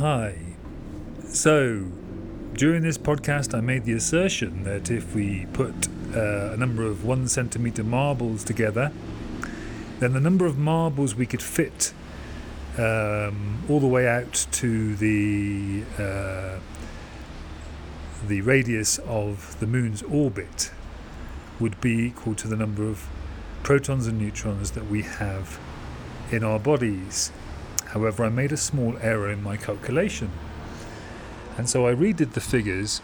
Hi. So, during this podcast, I made the assertion that if we put uh, a number of one centimeter marbles together, then the number of marbles we could fit um, all the way out to the uh, the radius of the moon's orbit would be equal to the number of protons and neutrons that we have in our bodies. However, I made a small error in my calculation. And so I redid the figures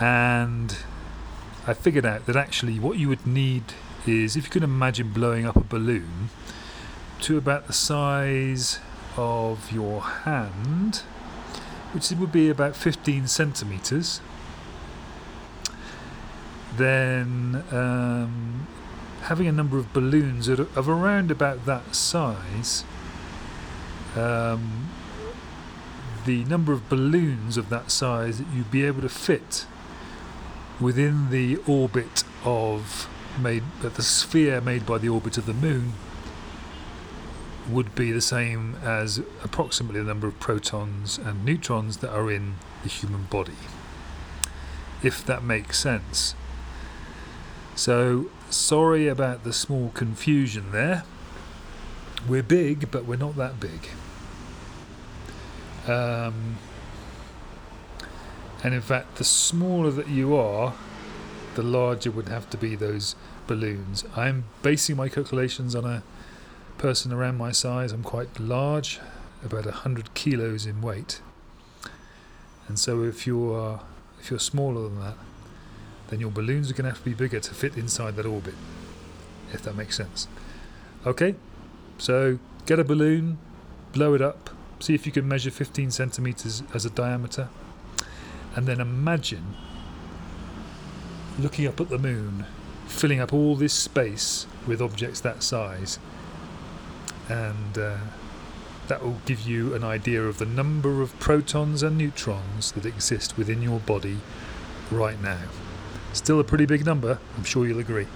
and I figured out that actually what you would need is if you can imagine blowing up a balloon to about the size of your hand, which would be about 15 centimeters, then um, having a number of balloons of around about that size um, the number of balloons of that size that you'd be able to fit within the orbit of made uh, the sphere made by the orbit of the moon would be the same as approximately the number of protons and neutrons that are in the human body if that makes sense. So sorry about the small confusion there we're big, but we're not that big. Um, and in fact, the smaller that you are, the larger would have to be those balloons. I'm basing my calculations on a person around my size. I'm quite large, about 100 kilos in weight. And so if you're if you're smaller than that, then your balloons are going to have to be bigger to fit inside that orbit, if that makes sense. Okay, so get a balloon, blow it up, see if you can measure 15 centimeters as a diameter, and then imagine looking up at the moon, filling up all this space with objects that size, and uh, that will give you an idea of the number of protons and neutrons that exist within your body right now. Still a pretty big number, I'm sure you'll agree.